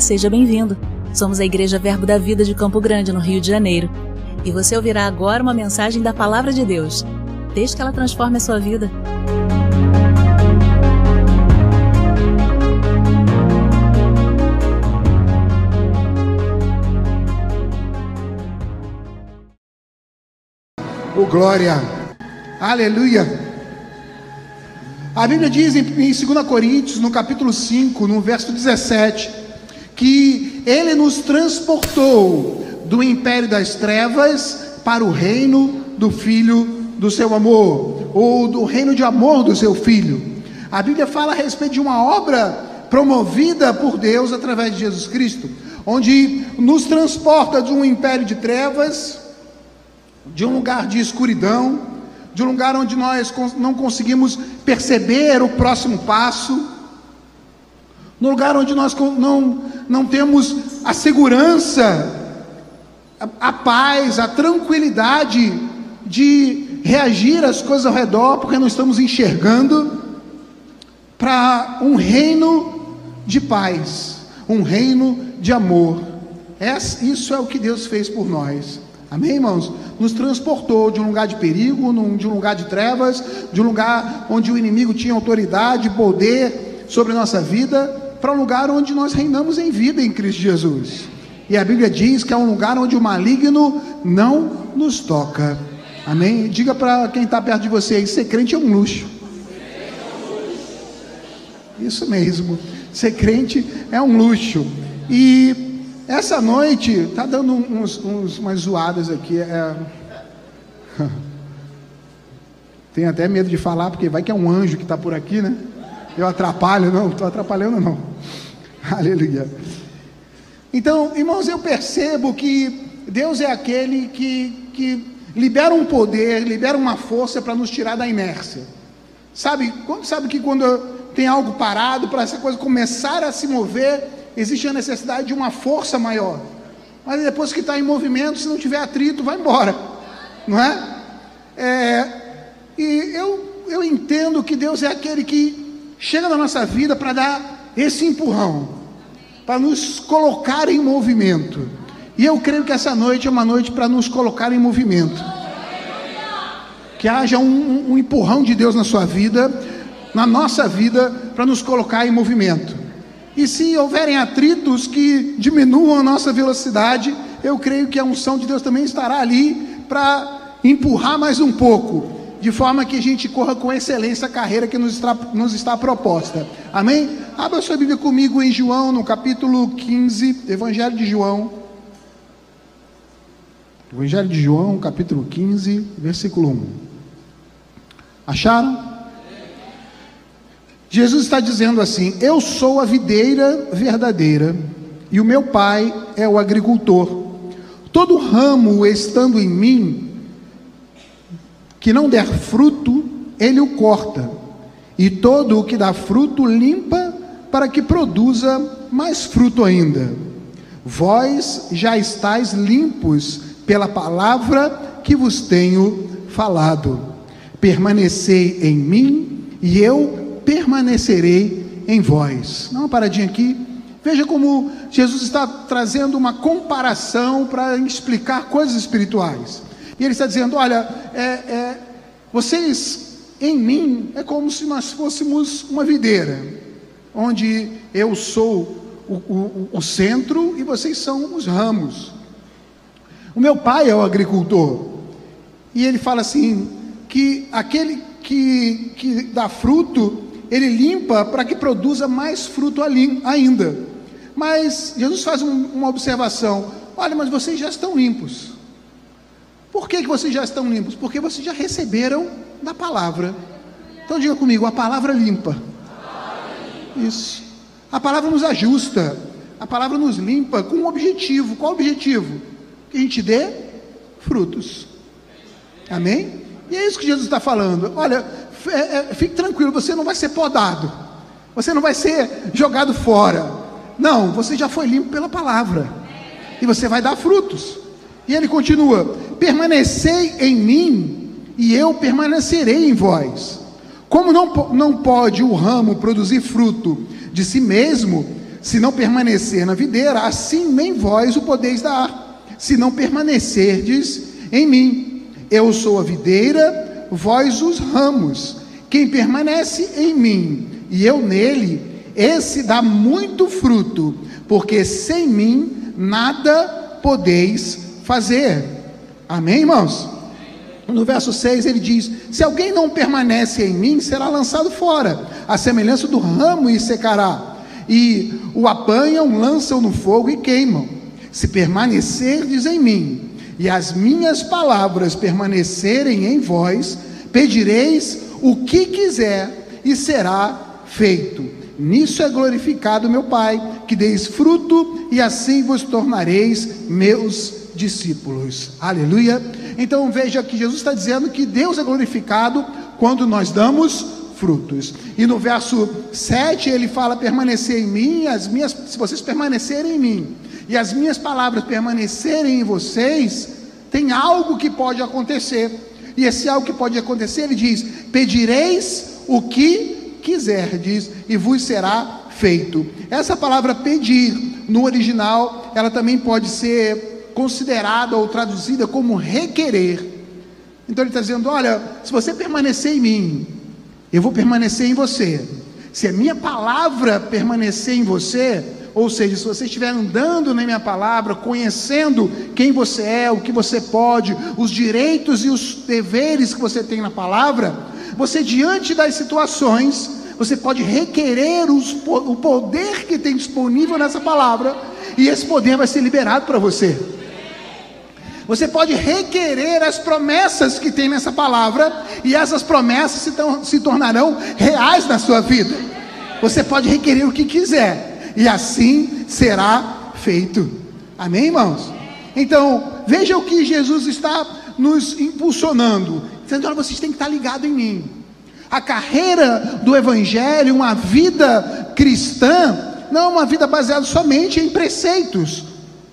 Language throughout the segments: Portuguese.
Seja bem-vindo. Somos a Igreja Verbo da Vida de Campo Grande, no Rio de Janeiro. E você ouvirá agora uma mensagem da Palavra de Deus. Desde que ela transforme a sua vida. Oh, glória! Aleluia! A Bíblia diz em 2 Coríntios, no capítulo 5, no verso 17, que Ele nos transportou do império das trevas para o reino do Filho do seu amor, ou do reino de amor do seu Filho. A Bíblia fala a respeito de uma obra promovida por Deus através de Jesus Cristo, onde nos transporta de um império de trevas, de um lugar de escuridão, de um lugar onde nós não conseguimos perceber o próximo passo, no lugar onde nós não, não temos a segurança, a, a paz, a tranquilidade de reagir às coisas ao redor, porque não estamos enxergando, para um reino de paz, um reino de amor. isso é o que Deus fez por nós. Amém, irmãos? Nos transportou de um lugar de perigo, de um lugar de trevas, de um lugar onde o inimigo tinha autoridade, poder sobre nossa vida, para um lugar onde nós reinamos em vida em Cristo Jesus. E a Bíblia diz que é um lugar onde o maligno não nos toca. Amém? Diga para quem está perto de você aí: ser crente é um luxo. Isso mesmo, ser crente é um luxo. E essa noite, tá dando uns, uns umas zoadas aqui. É... Tenho até medo de falar, porque vai que é um anjo que está por aqui, né? Eu atrapalho, não, estou atrapalhando, não. Aleluia. Então, irmãos, eu percebo que Deus é aquele que, que libera um poder, libera uma força para nos tirar da inércia. Sabe, sabe que quando tem algo parado, para essa coisa começar a se mover, existe a necessidade de uma força maior. Mas depois que está em movimento, se não tiver atrito, vai embora, não é? é e eu, eu entendo que Deus é aquele que chega na nossa vida para dar esse empurrão, para nos colocar em movimento. E eu creio que essa noite é uma noite para nos colocar em movimento. Que haja um, um empurrão de Deus na sua vida, na nossa vida, para nos colocar em movimento. E se houverem atritos que diminuam a nossa velocidade, eu creio que a unção de Deus também estará ali para empurrar mais um pouco, de forma que a gente corra com excelência a carreira que nos está, nos está proposta. Amém? Abra sua Bíblia comigo em João, no capítulo 15, Evangelho de João. Evangelho de João, capítulo 15, versículo 1. Acharam? Jesus está dizendo assim: Eu sou a videira verdadeira e o meu pai é o agricultor. Todo ramo estando em mim que não der fruto, ele o corta, e todo o que dá fruto limpa para que produza mais fruto ainda. Vós já estáis limpos pela palavra que vos tenho falado. Permanecei em mim e eu permanecerei em vós. Dá uma paradinha aqui. Veja como Jesus está trazendo uma comparação para explicar coisas espirituais. E ele está dizendo: olha, é, é, vocês em mim é como se nós fôssemos uma videira, onde eu sou o, o, o centro e vocês são os ramos. O meu pai é o agricultor. E ele fala assim: que aquele que, que dá fruto, ele limpa para que produza mais fruto ainda. Mas Jesus faz um, uma observação: olha, mas vocês já estão limpos. Por que, que vocês já estão limpos? Porque vocês já receberam da palavra. Então diga comigo: a palavra limpa. Isso. A palavra nos ajusta. A palavra nos limpa com um objetivo. Qual o objetivo? Que a gente dê frutos. Amém? E é isso que Jesus está falando. Olha, é, é, fique tranquilo, você não vai ser podado, você não vai ser jogado fora. Não, você já foi limpo pela palavra, e você vai dar frutos. E ele continua: permanecei em mim, e eu permanecerei em vós. Como não, não pode o ramo produzir fruto de si mesmo, Se não permanecer na videira, assim nem vós o podeis dar, se não permanecerdes em mim. Eu sou a videira, vós os ramos. Quem permanece em mim e eu nele, esse dá muito fruto, porque sem mim nada podeis fazer. Amém, irmãos? No verso 6 ele diz: Se alguém não permanece em mim, será lançado fora, a semelhança do ramo e secará. E o apanham, lançam no fogo e queimam. Se permanecerdes em mim, e as minhas palavras permanecerem em vós, pedireis o que quiser e será feito. Nisso é glorificado meu Pai, que deis fruto e assim vos tornareis meus discípulos. Aleluia. Então veja que Jesus está dizendo que Deus é glorificado quando nós damos frutos. E no verso 7 ele fala: permanecer em mim, as minhas, se vocês permanecerem em mim, e as minhas palavras permanecerem em vocês, tem algo que pode acontecer. E esse algo que pode acontecer, ele diz: pedireis o que quiserdes, e vos será feito. Essa palavra pedir, no original, ela também pode ser considerada ou traduzida como requerer. Então ele está dizendo: olha, se você permanecer em mim, eu vou permanecer em você. Se a minha palavra permanecer em você, ou seja, se você estiver andando na minha palavra, conhecendo quem você é, o que você pode, os direitos e os deveres que você tem na palavra, você diante das situações, você pode requerer os, o poder que tem disponível nessa palavra, e esse poder vai ser liberado para você. Você pode requerer as promessas que tem nessa palavra, e essas promessas se, se tornarão reais na sua vida. Você pode requerer o que quiser, e assim será feito. Amém, irmãos? Então, veja o que Jesus está nos impulsionando, dizendo: olha, vocês têm que estar ligados em mim. A carreira do Evangelho, uma vida cristã, não é uma vida baseada somente em preceitos,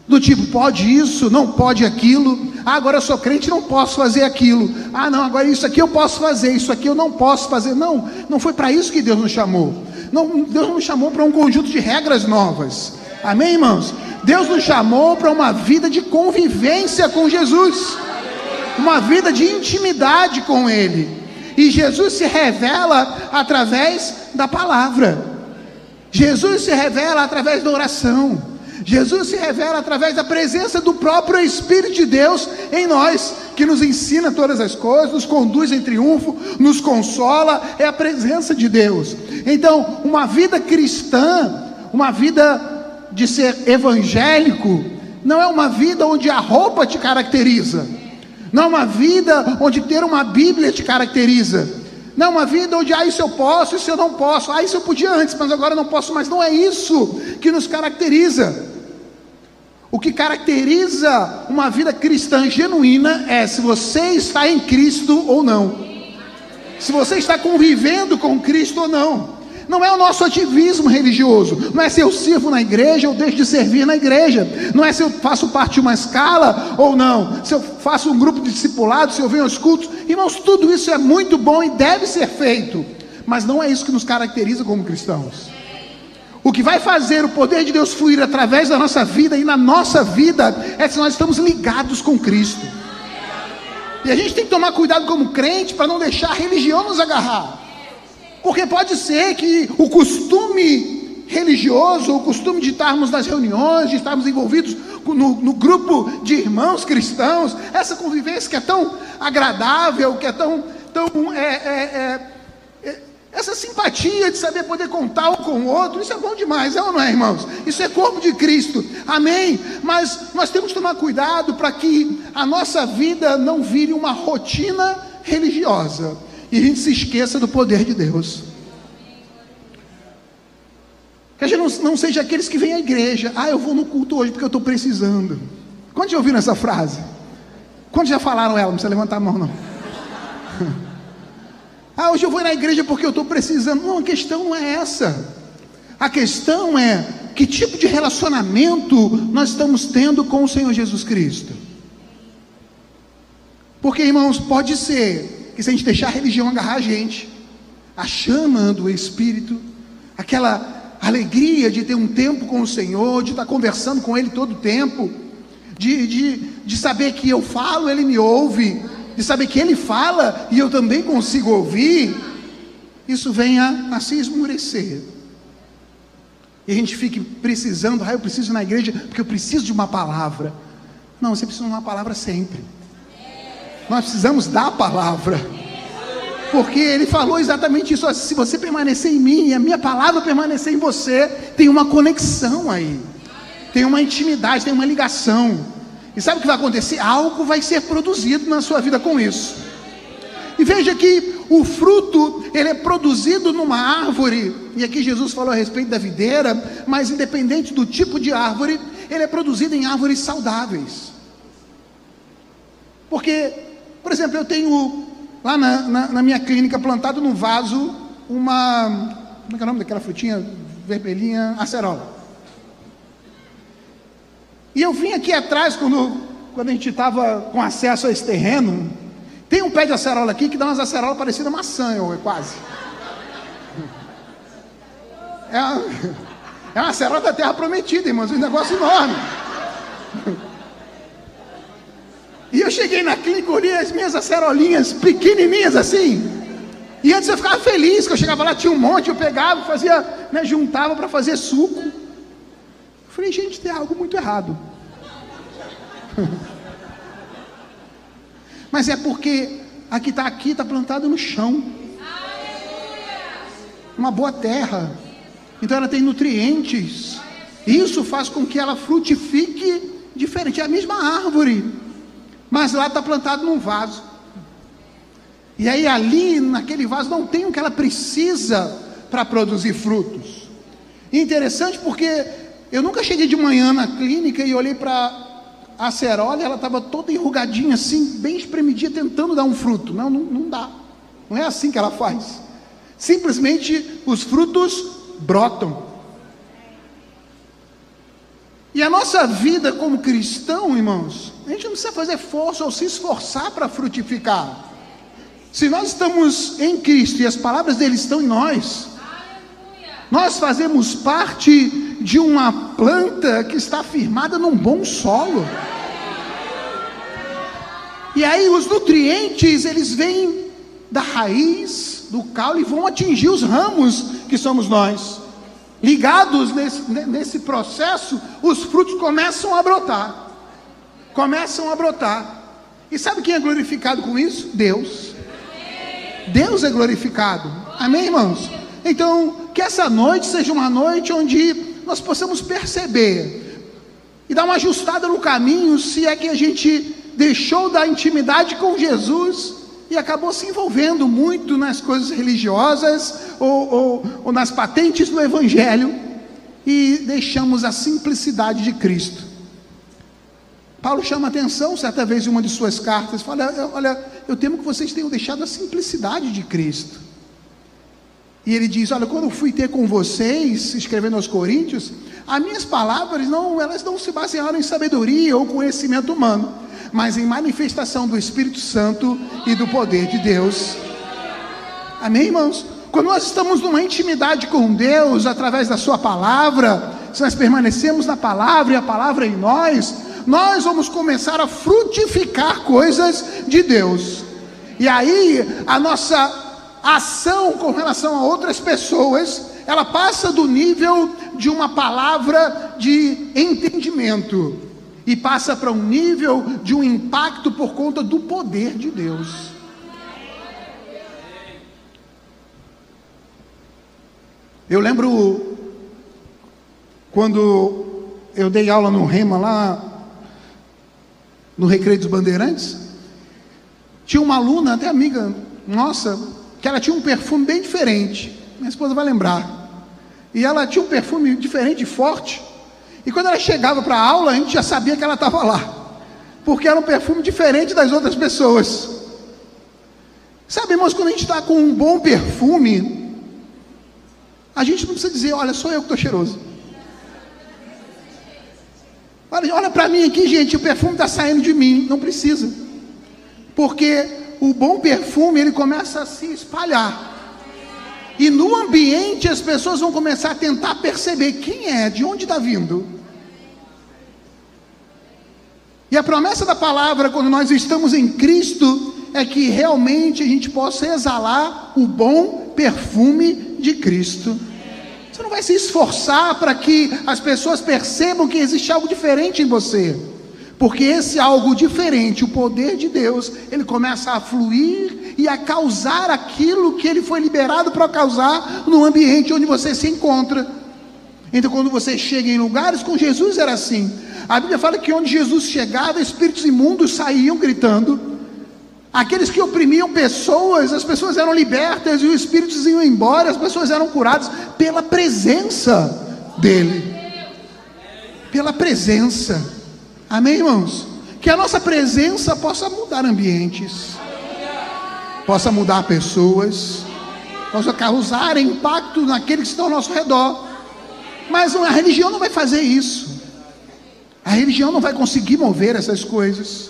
do tipo, pode isso, não pode aquilo. Ah, agora eu sou crente, não posso fazer aquilo. Ah, não, agora isso aqui eu posso fazer, isso aqui eu não posso fazer. Não, não foi para isso que Deus nos chamou. Não, Deus nos chamou para um conjunto de regras novas. Amém, irmãos? Deus nos chamou para uma vida de convivência com Jesus, uma vida de intimidade com Ele. E Jesus se revela através da palavra. Jesus se revela através da oração. Jesus se revela através da presença do próprio Espírito de Deus em nós, que nos ensina todas as coisas, nos conduz em triunfo, nos consola, é a presença de Deus. Então, uma vida cristã, uma vida de ser evangélico, não é uma vida onde a roupa te caracteriza, não é uma vida onde ter uma Bíblia te caracteriza. Não, é uma vida onde, ah, isso eu posso, isso eu não posso, ah, isso eu podia antes, mas agora não posso mais. Não é isso que nos caracteriza. O que caracteriza uma vida cristã genuína é se você está em Cristo ou não. Se você está convivendo com Cristo ou não. Não é o nosso ativismo religioso, não é se eu sirvo na igreja ou deixo de servir na igreja, não é se eu faço parte de uma escala ou não, se eu faço um grupo de discipulados, se eu venho aos cultos. Irmãos, tudo isso é muito bom e deve ser feito, mas não é isso que nos caracteriza como cristãos. O que vai fazer o poder de Deus fluir através da nossa vida e na nossa vida é se nós estamos ligados com Cristo. E a gente tem que tomar cuidado como crente para não deixar a religião nos agarrar. Porque pode ser que o costume religioso, o costume de estarmos nas reuniões, de estarmos envolvidos no, no, grupo de irmãos cristãos, essa convivência que é tão agradável, que é tão, tão é, é, é essa simpatia de saber poder contar um com o outro, isso é bom demais, é ou não é, irmãos? Isso é corpo de Cristo, amém? Mas nós temos que tomar cuidado para que a nossa vida não vire uma rotina religiosa e a gente se esqueça do poder de Deus. Que a gente não, não seja aqueles que vêm à igreja, ah, eu vou no culto hoje porque eu estou precisando. Quantos já ouviram essa frase? Quantos já falaram ela? Não precisa levantar a mão, não. Ah, hoje eu vou na igreja porque eu estou precisando. Não, a questão não é essa. A questão é que tipo de relacionamento nós estamos tendo com o Senhor Jesus Cristo. Porque, irmãos, pode ser que se a gente deixar a religião agarrar a gente, a chama do Espírito, aquela alegria de ter um tempo com o Senhor, de estar conversando com Ele todo o tempo, de, de, de saber que eu falo, Ele me ouve, de saber que Ele fala e eu também consigo ouvir, isso venha a se esmurecer. E a gente fique precisando, ah, eu preciso ir na igreja porque eu preciso de uma palavra. Não, você precisa de uma palavra sempre. Nós precisamos da palavra. Porque ele falou exatamente isso. Se você permanecer em mim e a minha palavra permanecer em você, tem uma conexão aí. Tem uma intimidade, tem uma ligação. E sabe o que vai acontecer? Algo vai ser produzido na sua vida com isso. E veja que o fruto, ele é produzido numa árvore, e aqui Jesus falou a respeito da videira, mas independente do tipo de árvore, ele é produzido em árvores saudáveis. Porque, por exemplo, eu tenho lá na, na, na minha clínica plantado num vaso uma. Como é que é o nome daquela frutinha vermelhinha? Acerola. E eu vim aqui atrás, quando, quando a gente estava com acesso a esse terreno, tem um pé de acerola aqui que dá umas acerolas parecidas maçã, eu, quase. É uma, é uma acerola da terra prometida, irmãos, um negócio enorme. E eu cheguei na clínica, olhei as minhas acerolinhas pequenininhas assim. E antes eu ficava feliz, que eu chegava lá, tinha um monte, eu pegava, fazia, né, juntava para fazer suco. Falei, gente, tem algo muito errado. Mas é porque a que está aqui está plantada no chão. Uma boa terra. Então ela tem nutrientes. Isso faz com que ela frutifique diferente. É a mesma árvore mas lá está plantado num vaso. E aí ali naquele vaso não tem o que ela precisa para produzir frutos. Interessante porque eu nunca cheguei de manhã na clínica e olhei para a acerola, ela estava toda enrugadinha assim, bem espremidinha, tentando dar um fruto. Não, não, não dá. Não é assim que ela faz. Simplesmente os frutos brotam. E a nossa vida como cristão, irmãos, a gente não precisa fazer força ou se esforçar para frutificar. Se nós estamos em Cristo e as palavras dele estão em nós, nós fazemos parte de uma planta que está firmada num bom solo. E aí os nutrientes, eles vêm da raiz, do caule e vão atingir os ramos que somos nós ligados nesse, nesse processo, os frutos começam a brotar. Começam a brotar. E sabe quem é glorificado com isso? Deus. Deus é glorificado. Amém, irmãos? Então, que essa noite seja uma noite onde nós possamos perceber e dar uma ajustada no caminho, se é que a gente deixou da intimidade com Jesus e acabou se envolvendo muito nas coisas religiosas ou, ou, ou nas patentes do Evangelho e deixamos a simplicidade de Cristo. Paulo chama atenção certa vez em uma de suas cartas, fala: Olha, eu temo que vocês tenham deixado a simplicidade de Cristo. E ele diz: Olha, quando eu fui ter com vocês, escrevendo aos Coríntios, as minhas palavras não, elas não se basearam em sabedoria ou conhecimento humano, mas em manifestação do Espírito Santo e do poder de Deus. Amém, irmãos? Quando nós estamos numa intimidade com Deus através da Sua palavra, se nós permanecemos na palavra e a palavra em nós, nós vamos começar a frutificar coisas de Deus. E aí a nossa ação com relação a outras pessoas, ela passa do nível de uma palavra de entendimento e passa para um nível de um impacto por conta do poder de Deus. Eu lembro quando eu dei aula no Rema lá no Recreio dos Bandeirantes, tinha uma aluna, até amiga nossa, que ela tinha um perfume bem diferente. Minha esposa vai lembrar. E ela tinha um perfume diferente, forte. E quando ela chegava para a aula, a gente já sabia que ela estava lá. Porque era um perfume diferente das outras pessoas. Sabe, irmãos, quando a gente está com um bom perfume, a gente não precisa dizer, olha, sou eu que estou cheiroso. Olha, olha para mim aqui, gente, o perfume está saindo de mim. Não precisa. Porque o bom perfume, ele começa a se espalhar. E no ambiente as pessoas vão começar a tentar perceber quem é, de onde está vindo. E a promessa da palavra, quando nós estamos em Cristo, é que realmente a gente possa exalar o bom perfume de Cristo. Você não vai se esforçar para que as pessoas percebam que existe algo diferente em você. Porque esse algo diferente, o poder de Deus, ele começa a fluir e a causar aquilo que ele foi liberado para causar no ambiente onde você se encontra. Então, quando você chega em lugares com Jesus, era assim. A Bíblia fala que onde Jesus chegava, espíritos imundos saíam gritando. Aqueles que oprimiam pessoas, as pessoas eram libertas e os espíritos iam embora, as pessoas eram curadas pela presença dele. Pela presença. Amém, irmãos? Que a nossa presença possa mudar ambientes, possa mudar pessoas, possa causar impacto naqueles que estão ao nosso redor. Mas a religião não vai fazer isso. A religião não vai conseguir mover essas coisas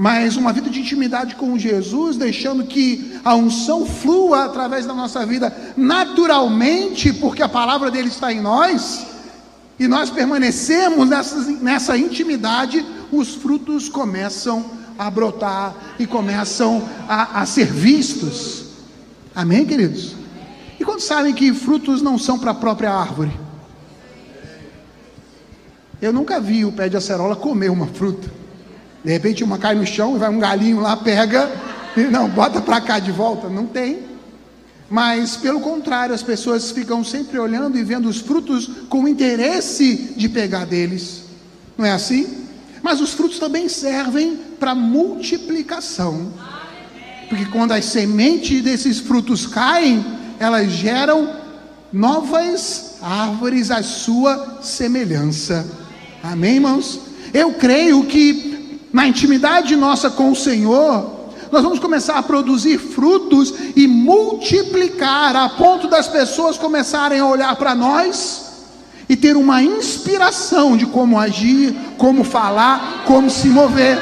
mas uma vida de intimidade com Jesus, deixando que a unção flua através da nossa vida naturalmente, porque a palavra dele está em nós, e nós permanecemos nessa, nessa intimidade, os frutos começam a brotar e começam a, a ser vistos. Amém, queridos? E quando sabem que frutos não são para a própria árvore? Eu nunca vi o pé de acerola comer uma fruta. De repente uma cai no chão e vai um galinho lá, pega, e não, bota para cá de volta. Não tem. Mas, pelo contrário, as pessoas ficam sempre olhando e vendo os frutos com interesse de pegar deles. Não é assim? Mas os frutos também servem para multiplicação. Porque quando as sementes desses frutos caem, elas geram novas árvores à sua semelhança. Amém, irmãos? Eu creio que na intimidade nossa com o Senhor, nós vamos começar a produzir frutos e multiplicar a ponto das pessoas começarem a olhar para nós e ter uma inspiração de como agir, como falar, como se mover.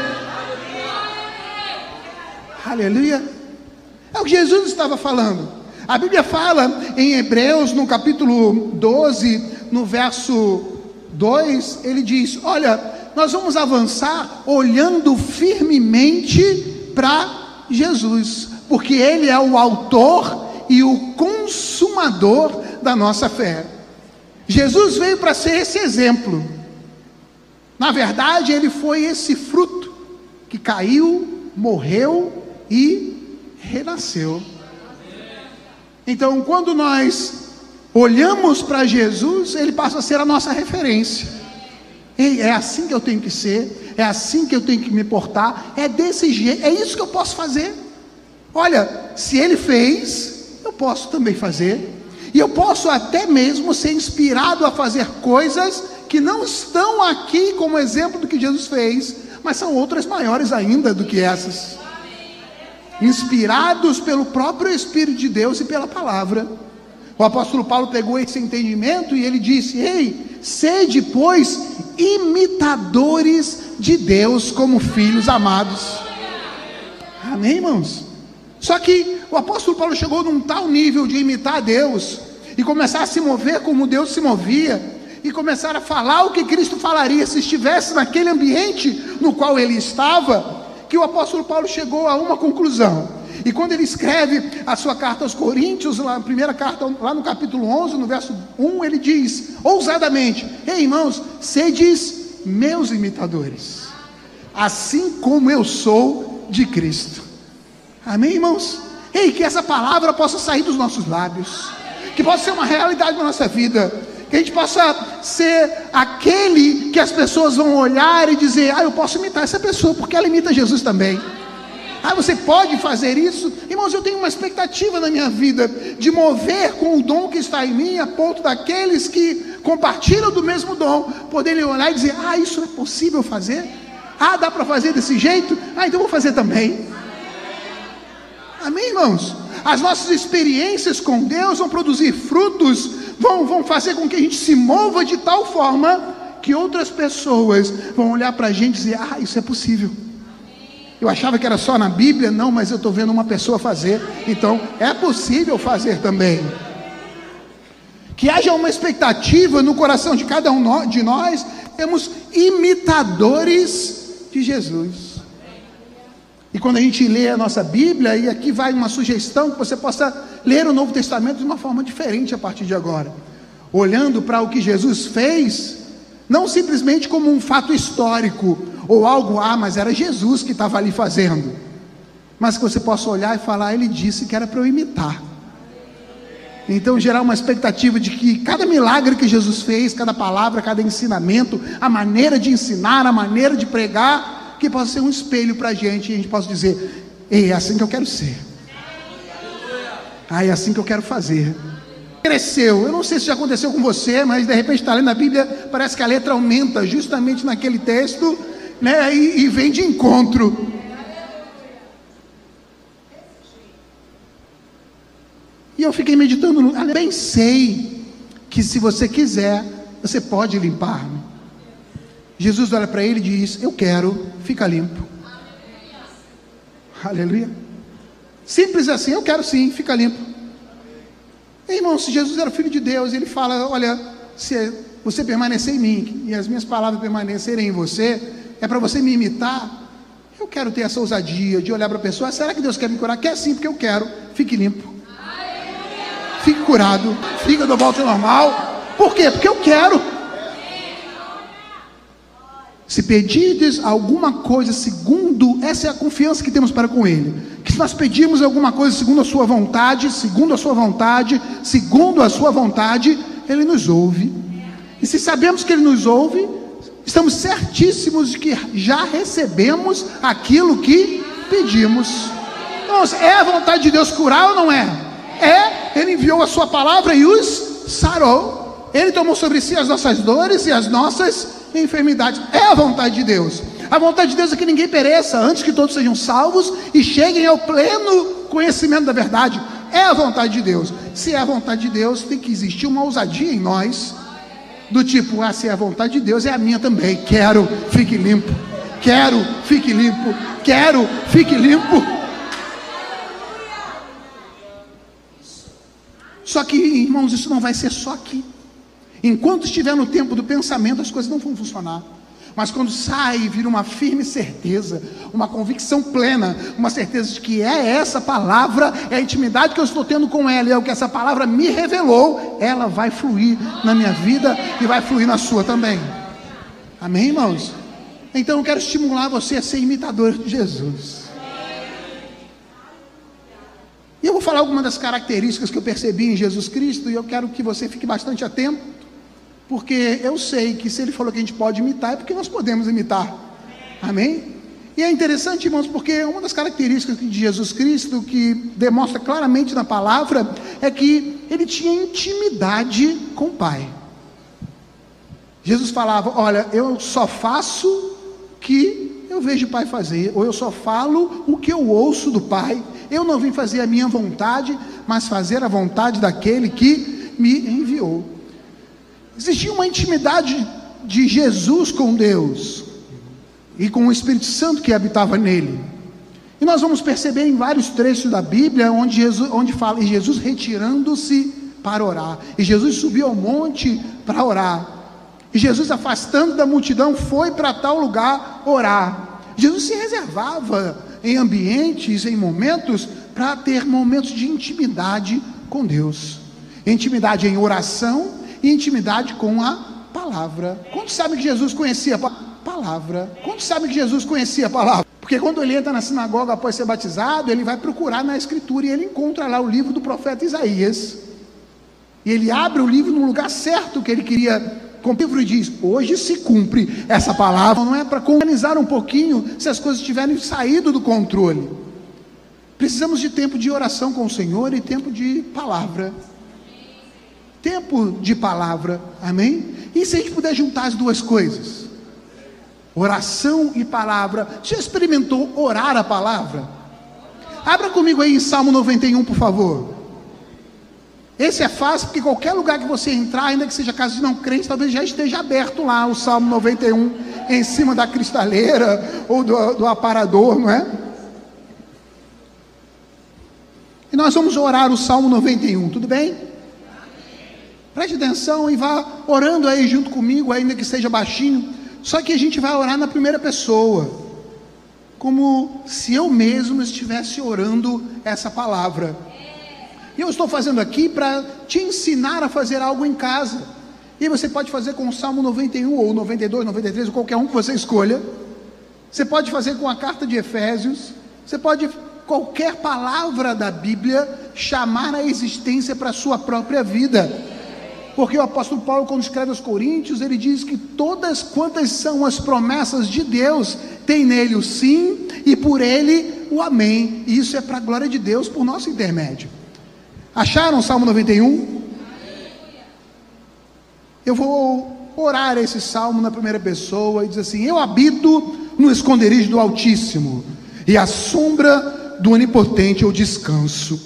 Aleluia. É o que Jesus estava falando. A Bíblia fala em Hebreus, no capítulo 12, no verso 2, ele diz: Olha, nós vamos avançar olhando firmemente para Jesus, porque Ele é o autor e o consumador da nossa fé. Jesus veio para ser esse exemplo. Na verdade, ele foi esse fruto que caiu, morreu e renasceu. Então, quando nós olhamos para Jesus, ele passa a ser a nossa referência. Ei, é assim que eu tenho que ser, é assim que eu tenho que me portar, é desse jeito, é isso que eu posso fazer. Olha, se ele fez, eu posso também fazer, e eu posso até mesmo ser inspirado a fazer coisas que não estão aqui como exemplo do que Jesus fez, mas são outras maiores ainda do que essas. Inspirados pelo próprio Espírito de Deus e pela palavra. O apóstolo Paulo pegou esse entendimento e ele disse: Ei, sede, pois, imitadores de Deus como filhos amados. Amém, irmãos? Só que o apóstolo Paulo chegou num tal nível de imitar Deus e começar a se mover como Deus se movia e começar a falar o que Cristo falaria se estivesse naquele ambiente no qual ele estava, que o apóstolo Paulo chegou a uma conclusão. E quando ele escreve a sua carta aos Coríntios, lá, a primeira carta, lá no capítulo 11, no verso 1, ele diz ousadamente: Ei irmãos, sedes meus imitadores, assim como eu sou de Cristo. Amém, irmãos? Ei, que essa palavra possa sair dos nossos lábios, que possa ser uma realidade na nossa vida, que a gente possa ser aquele que as pessoas vão olhar e dizer: Ah, eu posso imitar essa pessoa, porque ela imita Jesus também. Ah, você pode fazer isso? Irmãos, eu tenho uma expectativa na minha vida de mover com o dom que está em mim, a ponto daqueles que compartilham do mesmo dom poderem olhar e dizer: Ah, isso é possível fazer? Ah, dá para fazer desse jeito? Ah, então vou fazer também. Amém, irmãos? As nossas experiências com Deus vão produzir frutos, vão, vão fazer com que a gente se mova de tal forma que outras pessoas vão olhar para a gente e dizer: Ah, isso é possível. Eu achava que era só na Bíblia, não, mas eu estou vendo uma pessoa fazer, então é possível fazer também. Que haja uma expectativa no coração de cada um de nós, temos imitadores de Jesus. E quando a gente lê a nossa Bíblia, e aqui vai uma sugestão que você possa ler o Novo Testamento de uma forma diferente a partir de agora, olhando para o que Jesus fez, não simplesmente como um fato histórico, ou algo, ah, mas era Jesus que estava ali fazendo, mas que você possa olhar e falar, ele disse que era para eu imitar. Então, gerar uma expectativa de que cada milagre que Jesus fez, cada palavra, cada ensinamento, a maneira de ensinar, a maneira de pregar, que possa ser um espelho para a gente e a gente possa dizer: Ei, é assim que eu quero ser. Ah, é assim que eu quero fazer. Cresceu. Eu não sei se já aconteceu com você, mas de repente está lendo a Bíblia, parece que a letra aumenta justamente naquele texto, né? E, e vem de encontro. E eu fiquei meditando, no, bem sei que se você quiser, você pode limpar-me. Jesus olha para ele e diz: Eu quero, fica limpo. Aleluia. Simples assim, eu quero sim, fica limpo. Irmão, se Jesus era filho de Deus, ele fala: Olha, se você permanecer em mim e as minhas palavras permanecerem em você, é para você me imitar. Eu quero ter essa ousadia de olhar para a pessoa: será que Deus quer me curar? Quer sim, porque eu quero, fique limpo fique curado, fígado volta ao normal. Por quê? Porque eu quero. Se pedirdes alguma coisa segundo, essa é a confiança que temos para com Ele. Que se nós pedirmos alguma coisa segundo a Sua vontade, segundo a Sua vontade, segundo a Sua vontade, Ele nos ouve. E se sabemos que Ele nos ouve, estamos certíssimos de que já recebemos aquilo que pedimos. Então, é a vontade de Deus curar ou não é? É, Ele enviou a Sua palavra e os sarou. Ele tomou sobre si as nossas dores e as nossas enfermidades. É a vontade de Deus. A vontade de Deus é que ninguém pereça, antes que todos sejam salvos e cheguem ao pleno conhecimento da verdade. É a vontade de Deus. Se é a vontade de Deus, tem que existir uma ousadia em nós, do tipo, ah, se é a vontade de Deus, é a minha também. Quero, fique limpo. Quero, fique limpo. Quero, fique limpo. Só que, irmãos, isso não vai ser só aqui. Enquanto estiver no tempo do pensamento, as coisas não vão funcionar. Mas quando sai, vira uma firme certeza, uma convicção plena, uma certeza de que é essa palavra, é a intimidade que eu estou tendo com ela, é o que essa palavra me revelou, ela vai fluir na minha vida e vai fluir na sua também. Amém, irmãos? Então eu quero estimular você a ser imitador de Jesus. E eu vou falar algumas das características que eu percebi em Jesus Cristo e eu quero que você fique bastante atento, porque eu sei que se ele falou que a gente pode imitar, é porque nós podemos imitar. Amém? E é interessante, irmãos, porque uma das características de Jesus Cristo que demonstra claramente na palavra é que ele tinha intimidade com o Pai. Jesus falava: Olha, eu só faço o que eu vejo o Pai fazer, ou eu só falo o que eu ouço do Pai. Eu não vim fazer a minha vontade, mas fazer a vontade daquele que me enviou. Existia uma intimidade de Jesus com Deus e com o Espírito Santo que habitava nele. E nós vamos perceber em vários trechos da Bíblia onde Jesus, onde fala e Jesus retirando-se para orar. E Jesus subiu ao monte para orar. E Jesus, afastando da multidão, foi para tal lugar orar. Jesus se reservava em ambientes, em momentos, para ter momentos de intimidade com Deus. Intimidade em oração e intimidade com a palavra. Quantos sabem que Jesus conhecia a palavra? Quantos sabem que Jesus conhecia a palavra? Porque quando ele entra na sinagoga após ser batizado, ele vai procurar na escritura e ele encontra lá o livro do profeta Isaías. E ele abre o livro no lugar certo que ele queria com o livro diz: hoje se cumpre essa palavra, não é para organizar um pouquinho se as coisas tiverem saído do controle. Precisamos de tempo de oração com o Senhor e tempo de palavra. Tempo de palavra, amém? E se a gente puder juntar as duas coisas? Oração e palavra. Já experimentou orar a palavra? Abra comigo aí em Salmo 91, por favor. Esse é fácil porque qualquer lugar que você entrar, ainda que seja casa de não crente, talvez já esteja aberto lá o Salmo 91 em cima da cristaleira ou do, do aparador, não é? E nós vamos orar o Salmo 91, tudo bem? Preste atenção e vá orando aí junto comigo, ainda que seja baixinho. Só que a gente vai orar na primeira pessoa, como se eu mesmo estivesse orando essa palavra. E eu estou fazendo aqui para te ensinar a fazer algo em casa. E você pode fazer com o Salmo 91 ou 92, 93, ou qualquer um que você escolha. Você pode fazer com a carta de Efésios. Você pode qualquer palavra da Bíblia chamar a existência para a sua própria vida. Porque o apóstolo Paulo, quando escreve aos Coríntios, ele diz que todas quantas são as promessas de Deus, tem nele o sim e por ele o amém. E isso é para a glória de Deus por nosso intermédio. Acharam o Salmo 91? Eu vou orar esse salmo na primeira pessoa e dizer assim: Eu habito no esconderijo do Altíssimo, e a sombra do Onipotente eu descanso.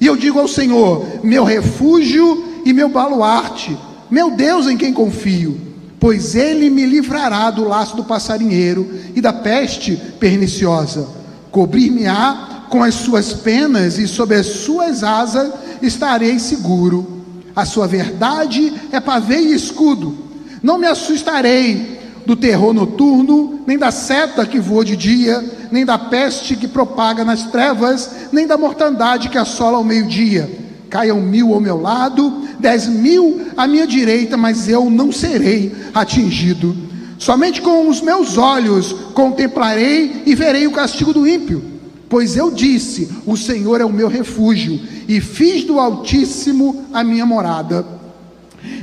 E eu digo ao Senhor: Meu refúgio e meu baluarte, meu Deus em quem confio, pois ele me livrará do laço do passarinheiro e da peste perniciosa. Cobrir-me-á com as suas penas e sob as suas asas estarei seguro. A sua verdade é pavê e escudo. Não me assustarei do terror noturno, nem da seta que voa de dia, nem da peste que propaga nas trevas, nem da mortandade que assola ao meio-dia. Caiam mil ao meu lado, dez mil à minha direita, mas eu não serei atingido. Somente com os meus olhos contemplarei e verei o castigo do ímpio. Pois eu disse: O Senhor é o meu refúgio, e fiz do Altíssimo a minha morada.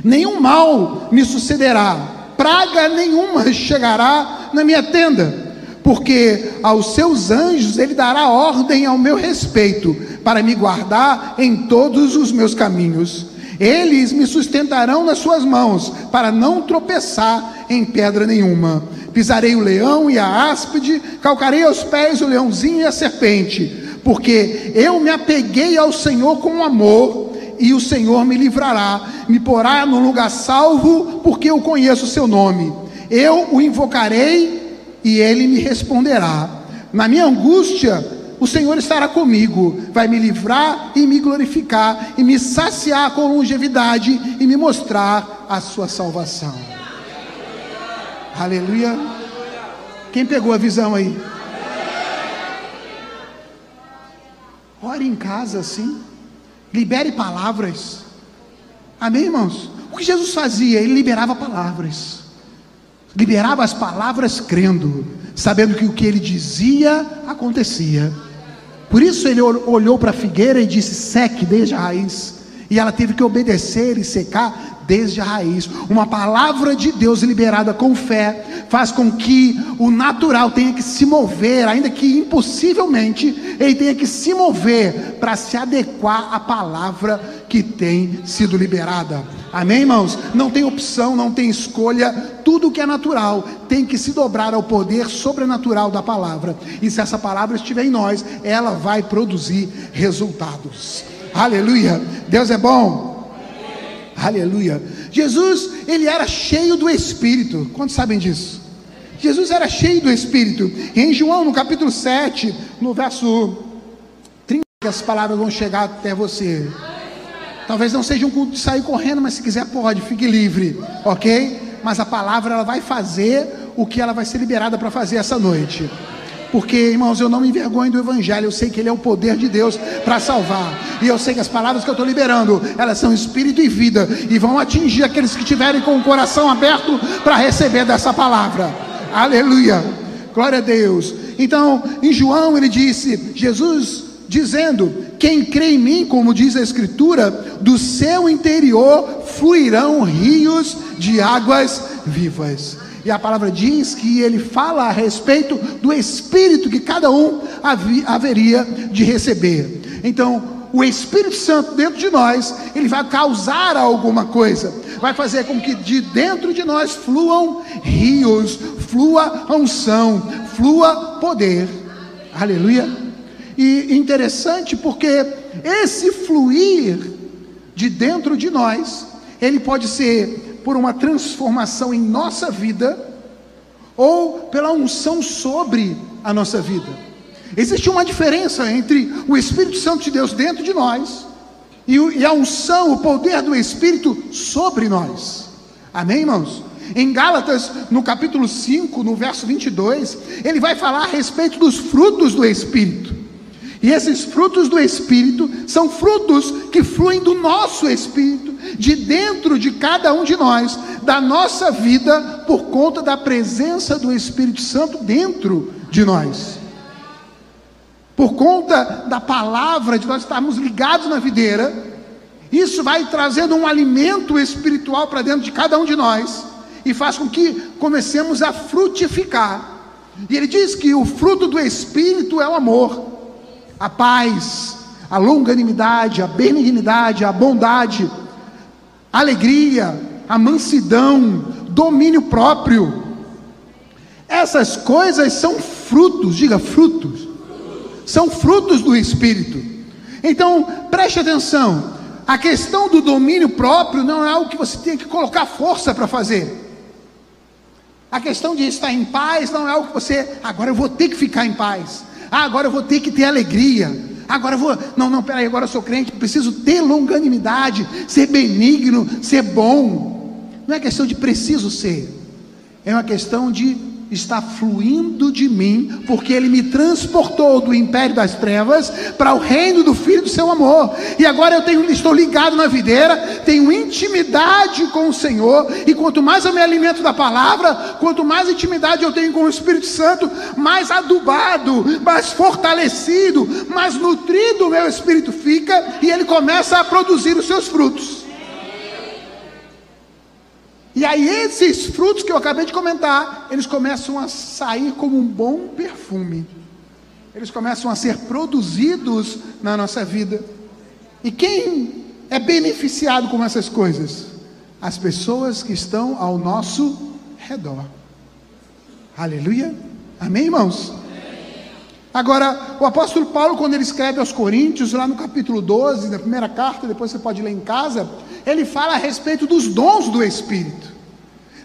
Nenhum mal me sucederá, praga nenhuma chegará na minha tenda, porque aos seus anjos ele dará ordem ao meu respeito, para me guardar em todos os meus caminhos. Eles me sustentarão nas suas mãos, para não tropeçar em pedra nenhuma. Pisarei o leão e a áspide, calcarei aos pés o leãozinho e a serpente, porque eu me apeguei ao Senhor com amor, e o Senhor me livrará, me porá no lugar salvo, porque eu conheço o seu nome. Eu o invocarei e ele me responderá. Na minha angústia, o Senhor estará comigo, vai me livrar e me glorificar, e me saciar com longevidade e me mostrar a sua salvação. Aleluia. Quem pegou a visão aí? Ore em casa assim. Libere palavras. Amém, irmãos? O que Jesus fazia? Ele liberava palavras. Liberava as palavras crendo, sabendo que o que ele dizia acontecia. Por isso ele olhou para a figueira e disse: seque desde a raiz. E ela teve que obedecer e secar desde a raiz. Uma palavra de Deus liberada com fé faz com que o natural tenha que se mover, ainda que impossivelmente, ele tenha que se mover para se adequar à palavra que tem sido liberada. Amém, irmãos? Não tem opção, não tem escolha. Tudo que é natural tem que se dobrar ao poder sobrenatural da palavra. E se essa palavra estiver em nós, ela vai produzir resultados. Aleluia. Deus é bom. Aleluia. Jesus, ele era cheio do Espírito. Quantos sabem disso? Jesus era cheio do Espírito. em João, no capítulo 7, no verso 30, as palavras vão chegar até você. Talvez não seja um culto de sair correndo, mas se quiser pode, fique livre, ok? Mas a palavra ela vai fazer o que ela vai ser liberada para fazer essa noite. Porque, irmãos, eu não me envergonho do Evangelho, eu sei que ele é o poder de Deus para salvar. E eu sei que as palavras que eu estou liberando, elas são espírito e vida, e vão atingir aqueles que tiverem com o coração aberto para receber dessa palavra. Aleluia. Glória a Deus. Então, em João ele disse, Jesus dizendo: Quem crê em mim, como diz a Escritura, do seu interior fluirão rios de águas vivas. E a palavra diz que ele fala a respeito do espírito que cada um haveria de receber. Então, o Espírito Santo dentro de nós, ele vai causar alguma coisa, vai fazer com que de dentro de nós fluam rios, flua unção, flua poder. Aleluia. E interessante porque esse fluir de dentro de nós, ele pode ser por uma transformação em nossa vida ou pela unção sobre a nossa vida. Existe uma diferença entre o Espírito Santo de Deus dentro de nós e, a unção, o poder do Espírito sobre nós. Amém, irmãos? Em Gálatas, no capítulo 5, no verso 22, ele vai falar a respeito dos frutos do Espírito. E esses frutos do Espírito são frutos que fluem do nosso Espírito, de dentro de cada um de nós, da nossa vida, por conta da presença do Espírito Santo dentro de nós. Por conta da palavra, de nós estarmos ligados na videira, isso vai trazendo um alimento espiritual para dentro de cada um de nós e faz com que comecemos a frutificar. E ele diz que o fruto do Espírito é o amor, a paz, a longanimidade, a benignidade, a bondade, a alegria, a mansidão, domínio próprio. Essas coisas são frutos, diga frutos, são frutos do Espírito. Então, preste atenção: a questão do domínio próprio não é algo que você tem que colocar força para fazer. A questão de estar em paz não é algo que você, agora eu vou ter que ficar em paz. Ah, agora eu vou ter que ter alegria. Agora eu vou, não, não, peraí, agora eu sou crente, preciso ter longanimidade, ser benigno, ser bom. Não é questão de preciso ser, é uma questão de está fluindo de mim, porque Ele me transportou do império das trevas para o reino do Filho do seu amor. E agora eu tenho, estou ligado na videira, tenho intimidade com o Senhor. E quanto mais eu me alimento da palavra, quanto mais intimidade eu tenho com o Espírito Santo, mais adubado, mais fortalecido, mais nutrido o meu espírito fica, e ele começa a produzir os seus frutos. E aí esses frutos que eu acabei de comentar, eles começam a sair como um bom perfume. Eles começam a ser produzidos na nossa vida. E quem é beneficiado com essas coisas? As pessoas que estão ao nosso redor. Aleluia. Amém, irmãos? Agora, o apóstolo Paulo, quando ele escreve aos Coríntios, lá no capítulo 12, na primeira carta, depois você pode ler em casa, ele fala a respeito dos dons do Espírito.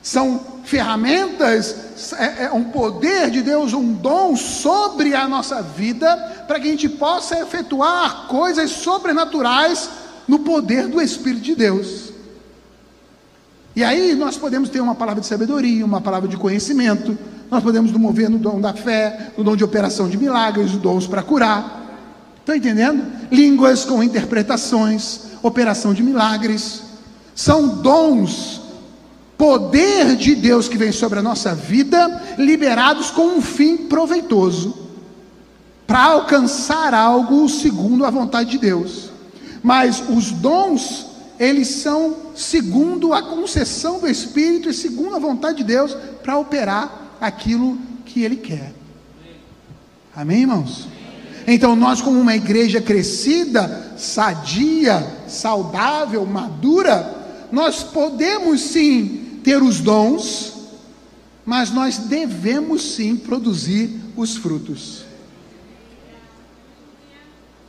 São ferramentas, é, é um poder de Deus, um dom sobre a nossa vida, para que a gente possa efetuar coisas sobrenaturais no poder do Espírito de Deus. E aí nós podemos ter uma palavra de sabedoria, uma palavra de conhecimento, nós podemos nos mover no dom da fé, no dom de operação de milagres, os dons para curar. Estão entendendo? Línguas com interpretações, operação de milagres. São dons, poder de Deus que vem sobre a nossa vida, liberados com um fim proveitoso, para alcançar algo segundo a vontade de Deus. Mas os dons, eles são segundo a concessão do Espírito e segundo a vontade de Deus para operar aquilo que Ele quer. Amém, irmãos? Então, nós, como uma igreja crescida, sadia, saudável, madura, nós podemos sim ter os dons, mas nós devemos sim produzir os frutos.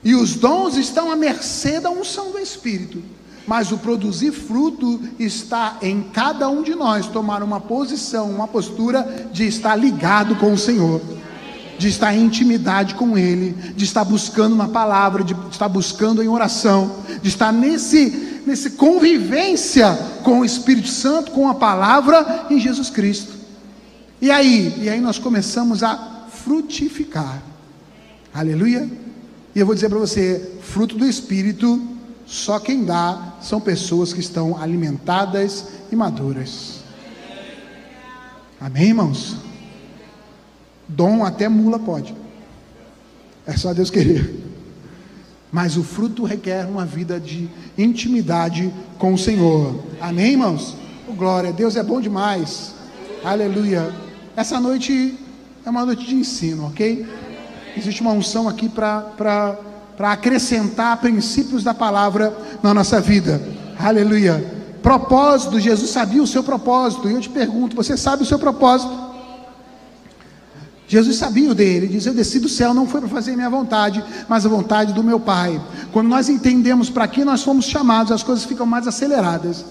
E os dons estão à mercê da unção do Espírito mas o produzir fruto está em cada um de nós tomar uma posição, uma postura de estar ligado com o Senhor, de estar em intimidade com Ele, de estar buscando uma palavra, de estar buscando em oração, de estar nesse, nesse convivência com o Espírito Santo, com a palavra em Jesus Cristo. E aí, e aí nós começamos a frutificar. Aleluia. E eu vou dizer para você, fruto do Espírito só quem dá são pessoas que estão alimentadas e maduras. Amém, irmãos? Dom até mula pode. É só Deus querer. Mas o fruto requer uma vida de intimidade com o Senhor. Amém, irmãos? Oh, glória, Deus é bom demais. Aleluia. Essa noite é uma noite de ensino, ok? Existe uma unção aqui para acrescentar princípios da palavra na nossa vida. Aleluia. Propósito, Jesus sabia o seu propósito. E eu te pergunto: você sabe o seu propósito? Jesus sabia o dele, diz: Eu desci do céu, não foi para fazer minha vontade, mas a vontade do meu Pai. Quando nós entendemos para que nós fomos chamados, as coisas ficam mais aceleradas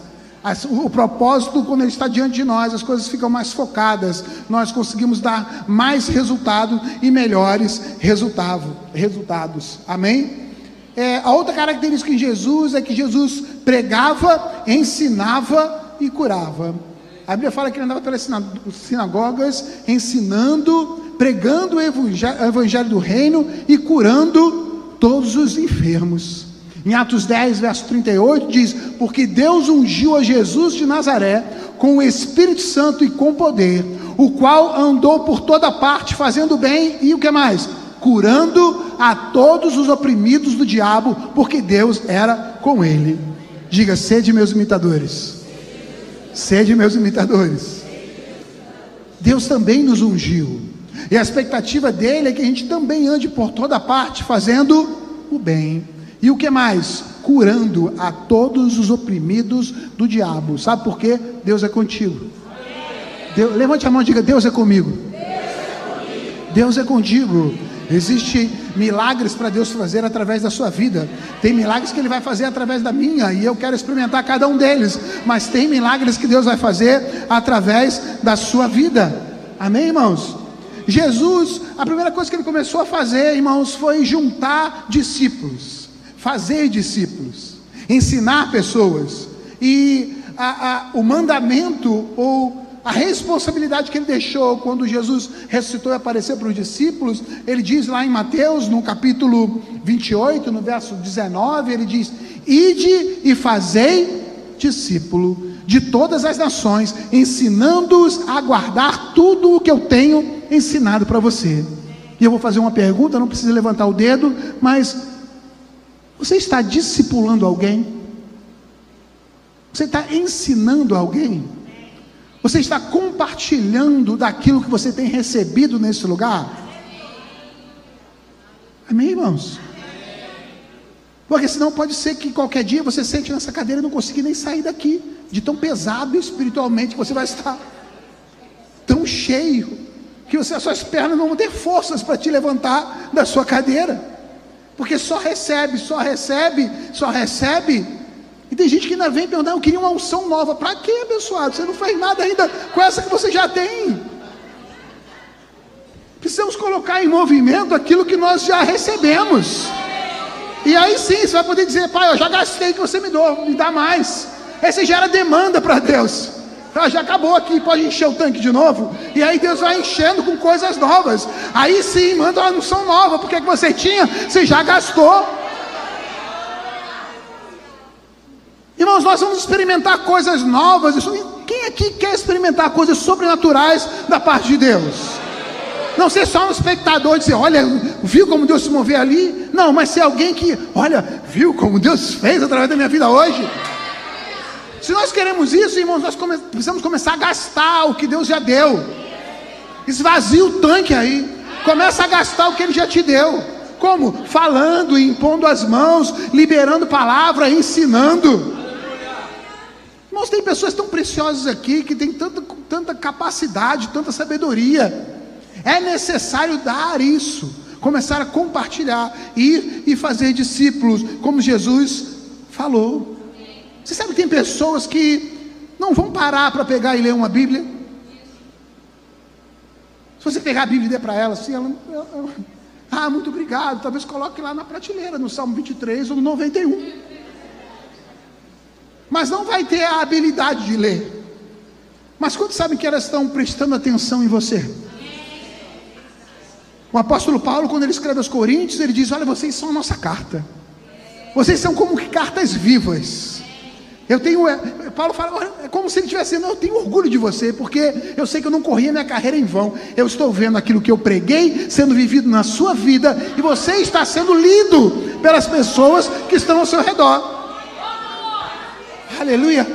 o propósito, quando ele está diante de nós, as coisas ficam mais focadas, nós conseguimos dar mais resultado e melhores resultado, resultados. Amém? É, a outra característica em Jesus é que Jesus pregava, ensinava e curava. A Bíblia fala que ele andava pelas sinagogas, ensinando, pregando o evangelho do reino e curando todos os enfermos. Em Atos 10, verso 38, diz: Porque Deus ungiu a Jesus de Nazaré com o Espírito Santo e com poder, o qual andou por toda parte fazendo bem e o que mais? Curando a todos os oprimidos do diabo, porque Deus era com ele. Diga, sede meus imitadores. Sede meus imitadores. Deus também nos ungiu. E a expectativa dele é que a gente também ande por toda parte fazendo o bem. E o que mais? Curando a todos os oprimidos do diabo. Sabe por quê? Deus é contigo. Deus, levante a mão e diga: Deus é comigo. Deus é contigo. Existem milagres para Deus fazer através da sua vida. Tem milagres que Ele vai fazer através da minha, e eu quero experimentar cada um deles. Mas tem milagres que Deus vai fazer através da sua vida. Amém, irmãos? Jesus, a primeira coisa que ele começou a fazer, irmãos, foi juntar discípulos, fazer discípulos, ensinar pessoas. E a, a, o mandamento ou a responsabilidade que ele deixou quando Jesus ressuscitou e apareceu para os discípulos, ele diz lá em Mateus, no capítulo 28, no verso 19, ele diz: Ide e fazei discípulo de todas as nações, ensinando-os a guardar tudo o que eu tenho ensinado para você. E eu vou fazer uma pergunta, não precisa levantar o dedo, mas você está discipulando alguém? Você está ensinando alguém? Você está compartilhando daquilo que você tem recebido nesse lugar? Amém, irmãos? Porque senão pode ser que qualquer dia você sente nessa cadeira e não consiga nem sair daqui, de tão pesado espiritualmente que você vai estar, tão cheio, que as suas pernas não vão ter forças para te levantar da sua cadeira, porque só recebe, só recebe, só recebe e tem gente que ainda vem perguntar, eu queria uma unção nova. Para quê, abençoado? Você não fez nada ainda com essa que você já tem. Precisamos colocar em movimento aquilo que nós já recebemos. E aí sim, você vai poder dizer, pai, eu já gastei que você me deu, me dá mais. Aí você gera demanda para Deus. Ah, já acabou aqui, pode encher o tanque de novo. E aí Deus vai enchendo com coisas novas. Aí sim, manda uma unção nova, porque que você tinha, você já gastou. Irmãos, nós vamos experimentar coisas novas. Quem aqui quer experimentar coisas sobrenaturais da parte de Deus? Não ser só um espectador e dizer, olha, viu como Deus se moveu ali? Não, mas ser alguém que, olha, viu como Deus fez através da minha vida hoje? Se nós queremos isso, irmãos, nós come precisamos começar a gastar o que Deus já deu. Esvazia o tanque aí. Começa a gastar o que Ele já te deu. Como? Falando, impondo as mãos, liberando palavra, ensinando. Irmãos, tem pessoas tão preciosas aqui que têm tanta, tanta capacidade, tanta sabedoria. É necessário dar isso, começar a compartilhar, ir e fazer discípulos, como Jesus falou. Você sabe que tem pessoas que não vão parar para pegar e ler uma Bíblia? Se você pegar a Bíblia e der para ela assim, ela, ela, ela, ah, muito obrigado, talvez coloque lá na prateleira, no Salmo 23 ou no 91 mas não vai ter a habilidade de ler. Mas quando sabem que elas estão prestando atenção em você? O apóstolo Paulo, quando ele escreve aos Coríntios, ele diz: Olha, vocês são a nossa carta. Vocês são como cartas vivas. Eu tenho, é, Paulo fala, é como se ele estivesse dizendo, eu tenho orgulho de você, porque eu sei que eu não corri a minha carreira em vão. Eu estou vendo aquilo que eu preguei sendo vivido na sua vida, e você está sendo lido pelas pessoas que estão ao seu redor. Aleluia.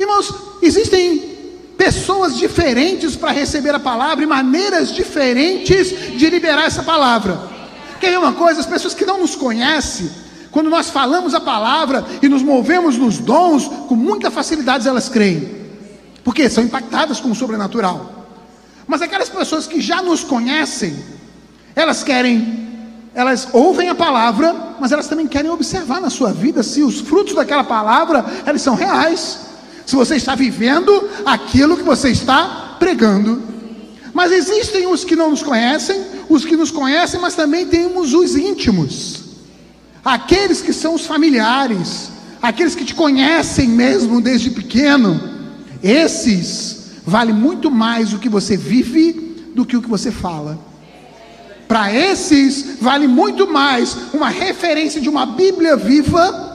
Irmãos, existem pessoas diferentes para receber a palavra e maneiras diferentes de liberar essa palavra. Quer ver uma coisa? As pessoas que não nos conhecem, quando nós falamos a palavra e nos movemos nos dons, com muita facilidade elas creem, porque são impactadas com o sobrenatural. Mas aquelas pessoas que já nos conhecem, elas querem elas ouvem a palavra, mas elas também querem observar na sua vida se os frutos daquela palavra eles são reais. Se você está vivendo aquilo que você está pregando. Mas existem os que não nos conhecem, os que nos conhecem, mas também temos os íntimos. Aqueles que são os familiares, aqueles que te conhecem mesmo desde pequeno, esses vale muito mais o que você vive do que o que você fala. Para esses vale muito mais uma referência de uma Bíblia viva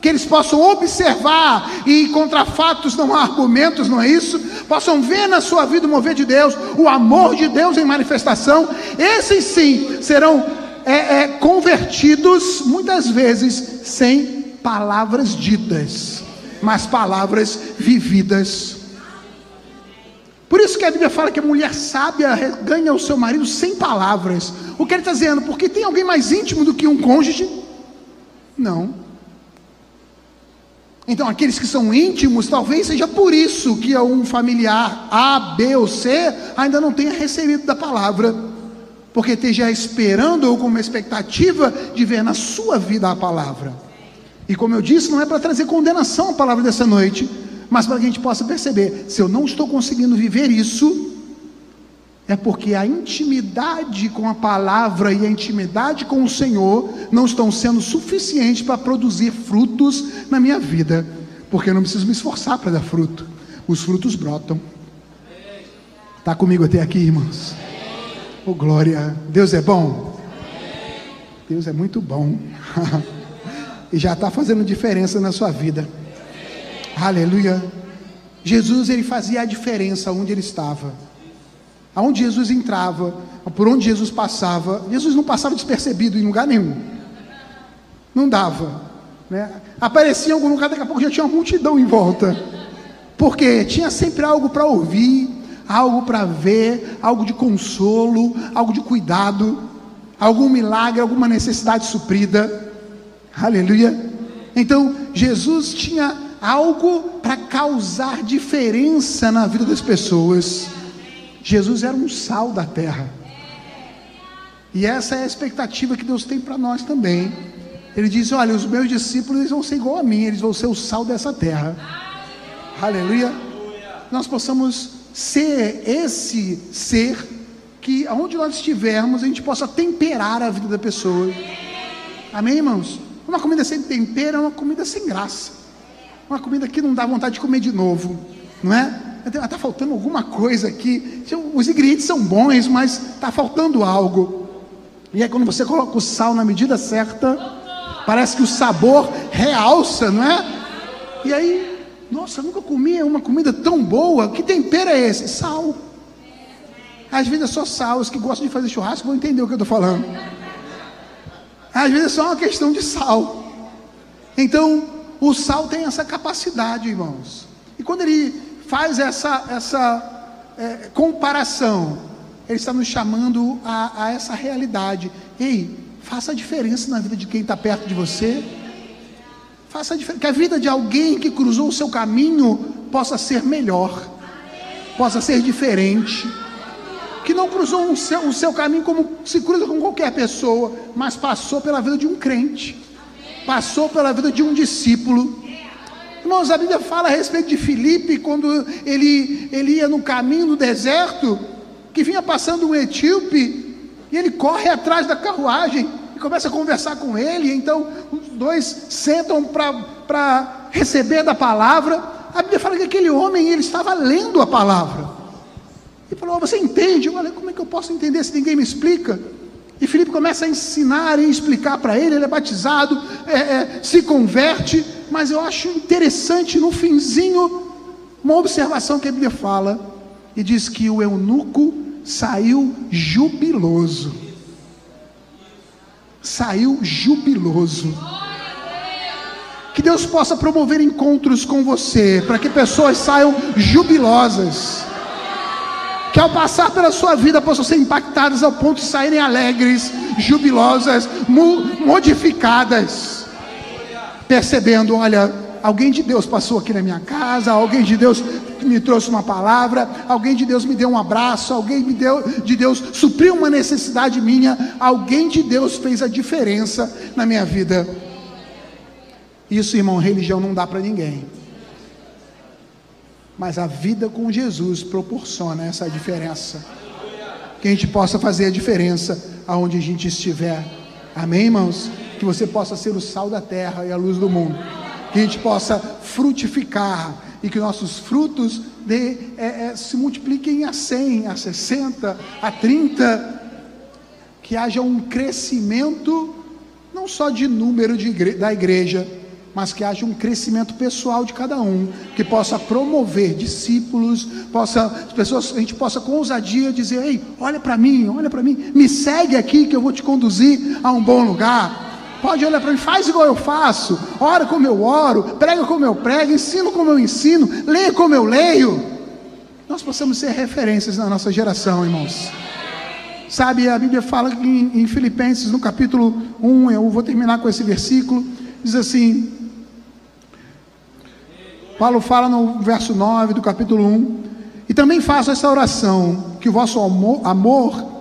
que eles possam observar e contra fatos não há argumentos, não é isso? Possam ver na sua vida o mover de Deus, o amor de Deus em manifestação. Esses sim serão é, é, convertidos muitas vezes sem palavras ditas, mas palavras vividas. Por isso que a Bíblia fala que a mulher sábia ganha o seu marido sem palavras. O que ele está dizendo? Porque tem alguém mais íntimo do que um cônjuge? Não. Então, aqueles que são íntimos, talvez seja por isso que um familiar A, B ou C ainda não tenha recebido da palavra, porque esteja esperando ou com uma expectativa de ver na sua vida a palavra. E como eu disse, não é para trazer condenação a palavra dessa noite, mas para que a gente possa perceber: se eu não estou conseguindo viver isso, é porque a intimidade com a palavra e a intimidade com o Senhor não estão sendo suficientes para produzir frutos na minha vida, porque eu não preciso me esforçar para dar fruto, os frutos brotam. Está comigo até aqui, irmãos? Oh, glória! Deus é bom? Deus é muito bom. e já está fazendo diferença na sua vida. Aleluia. Jesus ele fazia a diferença onde ele estava. Aonde Jesus entrava, por onde Jesus passava, Jesus não passava despercebido em lugar nenhum. Não dava. Né? Aparecia em algum lugar, daqui a pouco já tinha uma multidão em volta. Porque tinha sempre algo para ouvir, algo para ver, algo de consolo, algo de cuidado, algum milagre, alguma necessidade suprida. Aleluia. Então, Jesus tinha algo para causar diferença na vida das pessoas. Jesus era um sal da terra. E essa é a expectativa que Deus tem para nós também. Ele diz: Olha, os meus discípulos vão ser igual a mim, eles vão ser o sal dessa terra. Aleluia. Nós possamos ser esse ser que, aonde nós estivermos, a gente possa temperar a vida da pessoa. Amém, irmãos? Uma comida sem tempero é uma comida sem graça. Uma comida que não dá vontade de comer de novo, não é? está faltando alguma coisa aqui. Os ingredientes são bons, mas está faltando algo. E aí, quando você coloca o sal na medida certa, parece que o sabor realça, não é? E aí, nossa, nunca comi uma comida tão boa. Que tempero é esse? Sal. Às vezes é só sal. Os que gostam de fazer churrasco vão entender o que eu estou falando. Às vezes é só uma questão de sal. Então, o sal tem essa capacidade, irmãos. E quando ele faz essa, essa é, comparação, ele está nos chamando a, a essa realidade. Ei, faça a diferença na vida de quem está perto de você. Faça a diferença. Que a vida de alguém que cruzou o seu caminho possa ser melhor, possa ser diferente. Que não cruzou o seu, o seu caminho como se cruza com qualquer pessoa, mas passou pela vida de um crente, passou pela vida de um discípulo Irmãos, a Bíblia fala a respeito de Filipe, quando ele, ele ia no caminho no deserto, que vinha passando um etíope, e ele corre atrás da carruagem e começa a conversar com ele. Então, dois sentam para receber da palavra. A Bíblia fala que aquele homem ele estava lendo a palavra. E falou: Você entende? Eu falei: Como é que eu posso entender se ninguém me explica? E Filipe começa a ensinar e explicar para ele, ele é batizado, é, é, se converte, mas eu acho interessante no finzinho uma observação que a Bíblia fala, e diz que o eunuco saiu jubiloso. Saiu jubiloso. Que Deus possa promover encontros com você, para que pessoas saiam jubilosas que ao passar pela sua vida possam ser impactadas ao ponto de saírem alegres, jubilosas, modificadas, percebendo: olha, alguém de Deus passou aqui na minha casa, alguém de Deus me trouxe uma palavra, alguém de Deus me deu um abraço, alguém me deu, de Deus supriu uma necessidade minha, alguém de Deus fez a diferença na minha vida. Isso, irmão, religião não dá para ninguém. Mas a vida com Jesus proporciona essa diferença. Que a gente possa fazer a diferença aonde a gente estiver. Amém, irmãos? que você possa ser o sal da terra e a luz do mundo, que a gente possa frutificar e que nossos frutos de, é, é, se multipliquem a 100, a 60, a 30, que haja um crescimento, não só de número de igre da igreja, mas que haja um crescimento pessoal de cada um, que possa promover discípulos, possa as pessoas, a gente possa com ousadia dizer: "Ei, olha para mim, olha para mim, me segue aqui que eu vou te conduzir a um bom lugar". Pode olhar para mim, faz igual eu faço, ora como eu oro, prega como eu prego, ensino como eu ensino, lê como eu leio. Nós possamos ser referências na nossa geração, irmãos. Sabe, a Bíblia fala em, em Filipenses, no capítulo 1, eu vou terminar com esse versículo, diz assim: Paulo fala no verso 9 do capítulo 1, e também faço essa oração, que o vosso amor, amor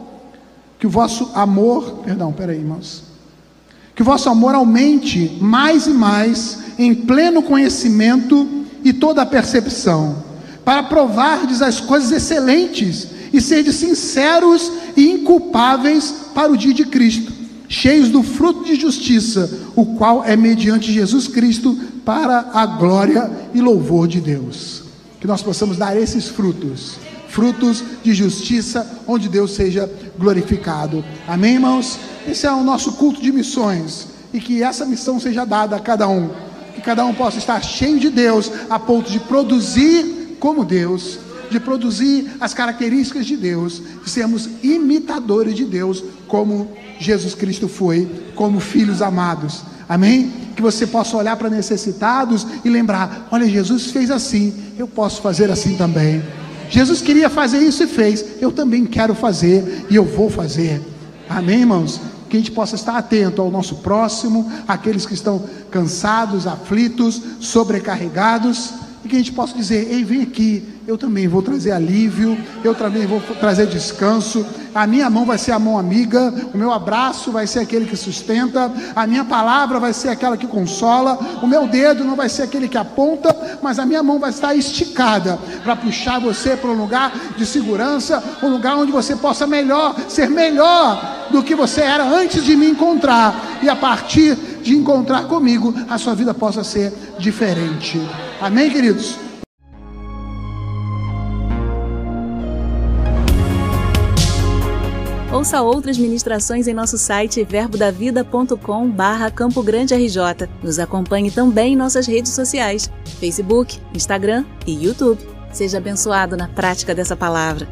que o vosso amor, perdão, peraí, irmãos, que o vosso amor aumente mais e mais em pleno conhecimento e toda a percepção, para provardes as coisas excelentes e serdes sinceros e inculpáveis para o dia de Cristo, cheios do fruto de justiça, o qual é mediante Jesus Cristo para a glória e louvor de Deus. Que nós possamos dar esses frutos, frutos de justiça, onde Deus seja glorificado. Amém, irmãos? Esse é o nosso culto de missões e que essa missão seja dada a cada um. Que cada um possa estar cheio de Deus a ponto de produzir como Deus, de produzir as características de Deus, de sermos imitadores de Deus, como Jesus Cristo foi, como filhos amados. Amém? Que você possa olhar para necessitados e lembrar: olha, Jesus fez assim, eu posso fazer assim também. Jesus queria fazer isso e fez, eu também quero fazer e eu vou fazer. Amém, irmãos? que a gente possa estar atento ao nosso próximo, aqueles que estão cansados, aflitos, sobrecarregados, e que a gente possa dizer: ei, vem aqui, eu também vou trazer alívio, eu também vou trazer descanso. A minha mão vai ser a mão amiga, o meu abraço vai ser aquele que sustenta, a minha palavra vai ser aquela que consola, o meu dedo não vai ser aquele que aponta, mas a minha mão vai estar esticada para puxar você para um lugar de segurança, um lugar onde você possa melhor, ser melhor do que você era antes de me encontrar, e a partir de encontrar comigo, a sua vida possa ser diferente. Amém, queridos? Ouça outras ministrações em nosso site verbodavida.com barra Campo Grande RJ. Nos acompanhe também em nossas redes sociais, Facebook, Instagram e YouTube. Seja abençoado na prática dessa palavra.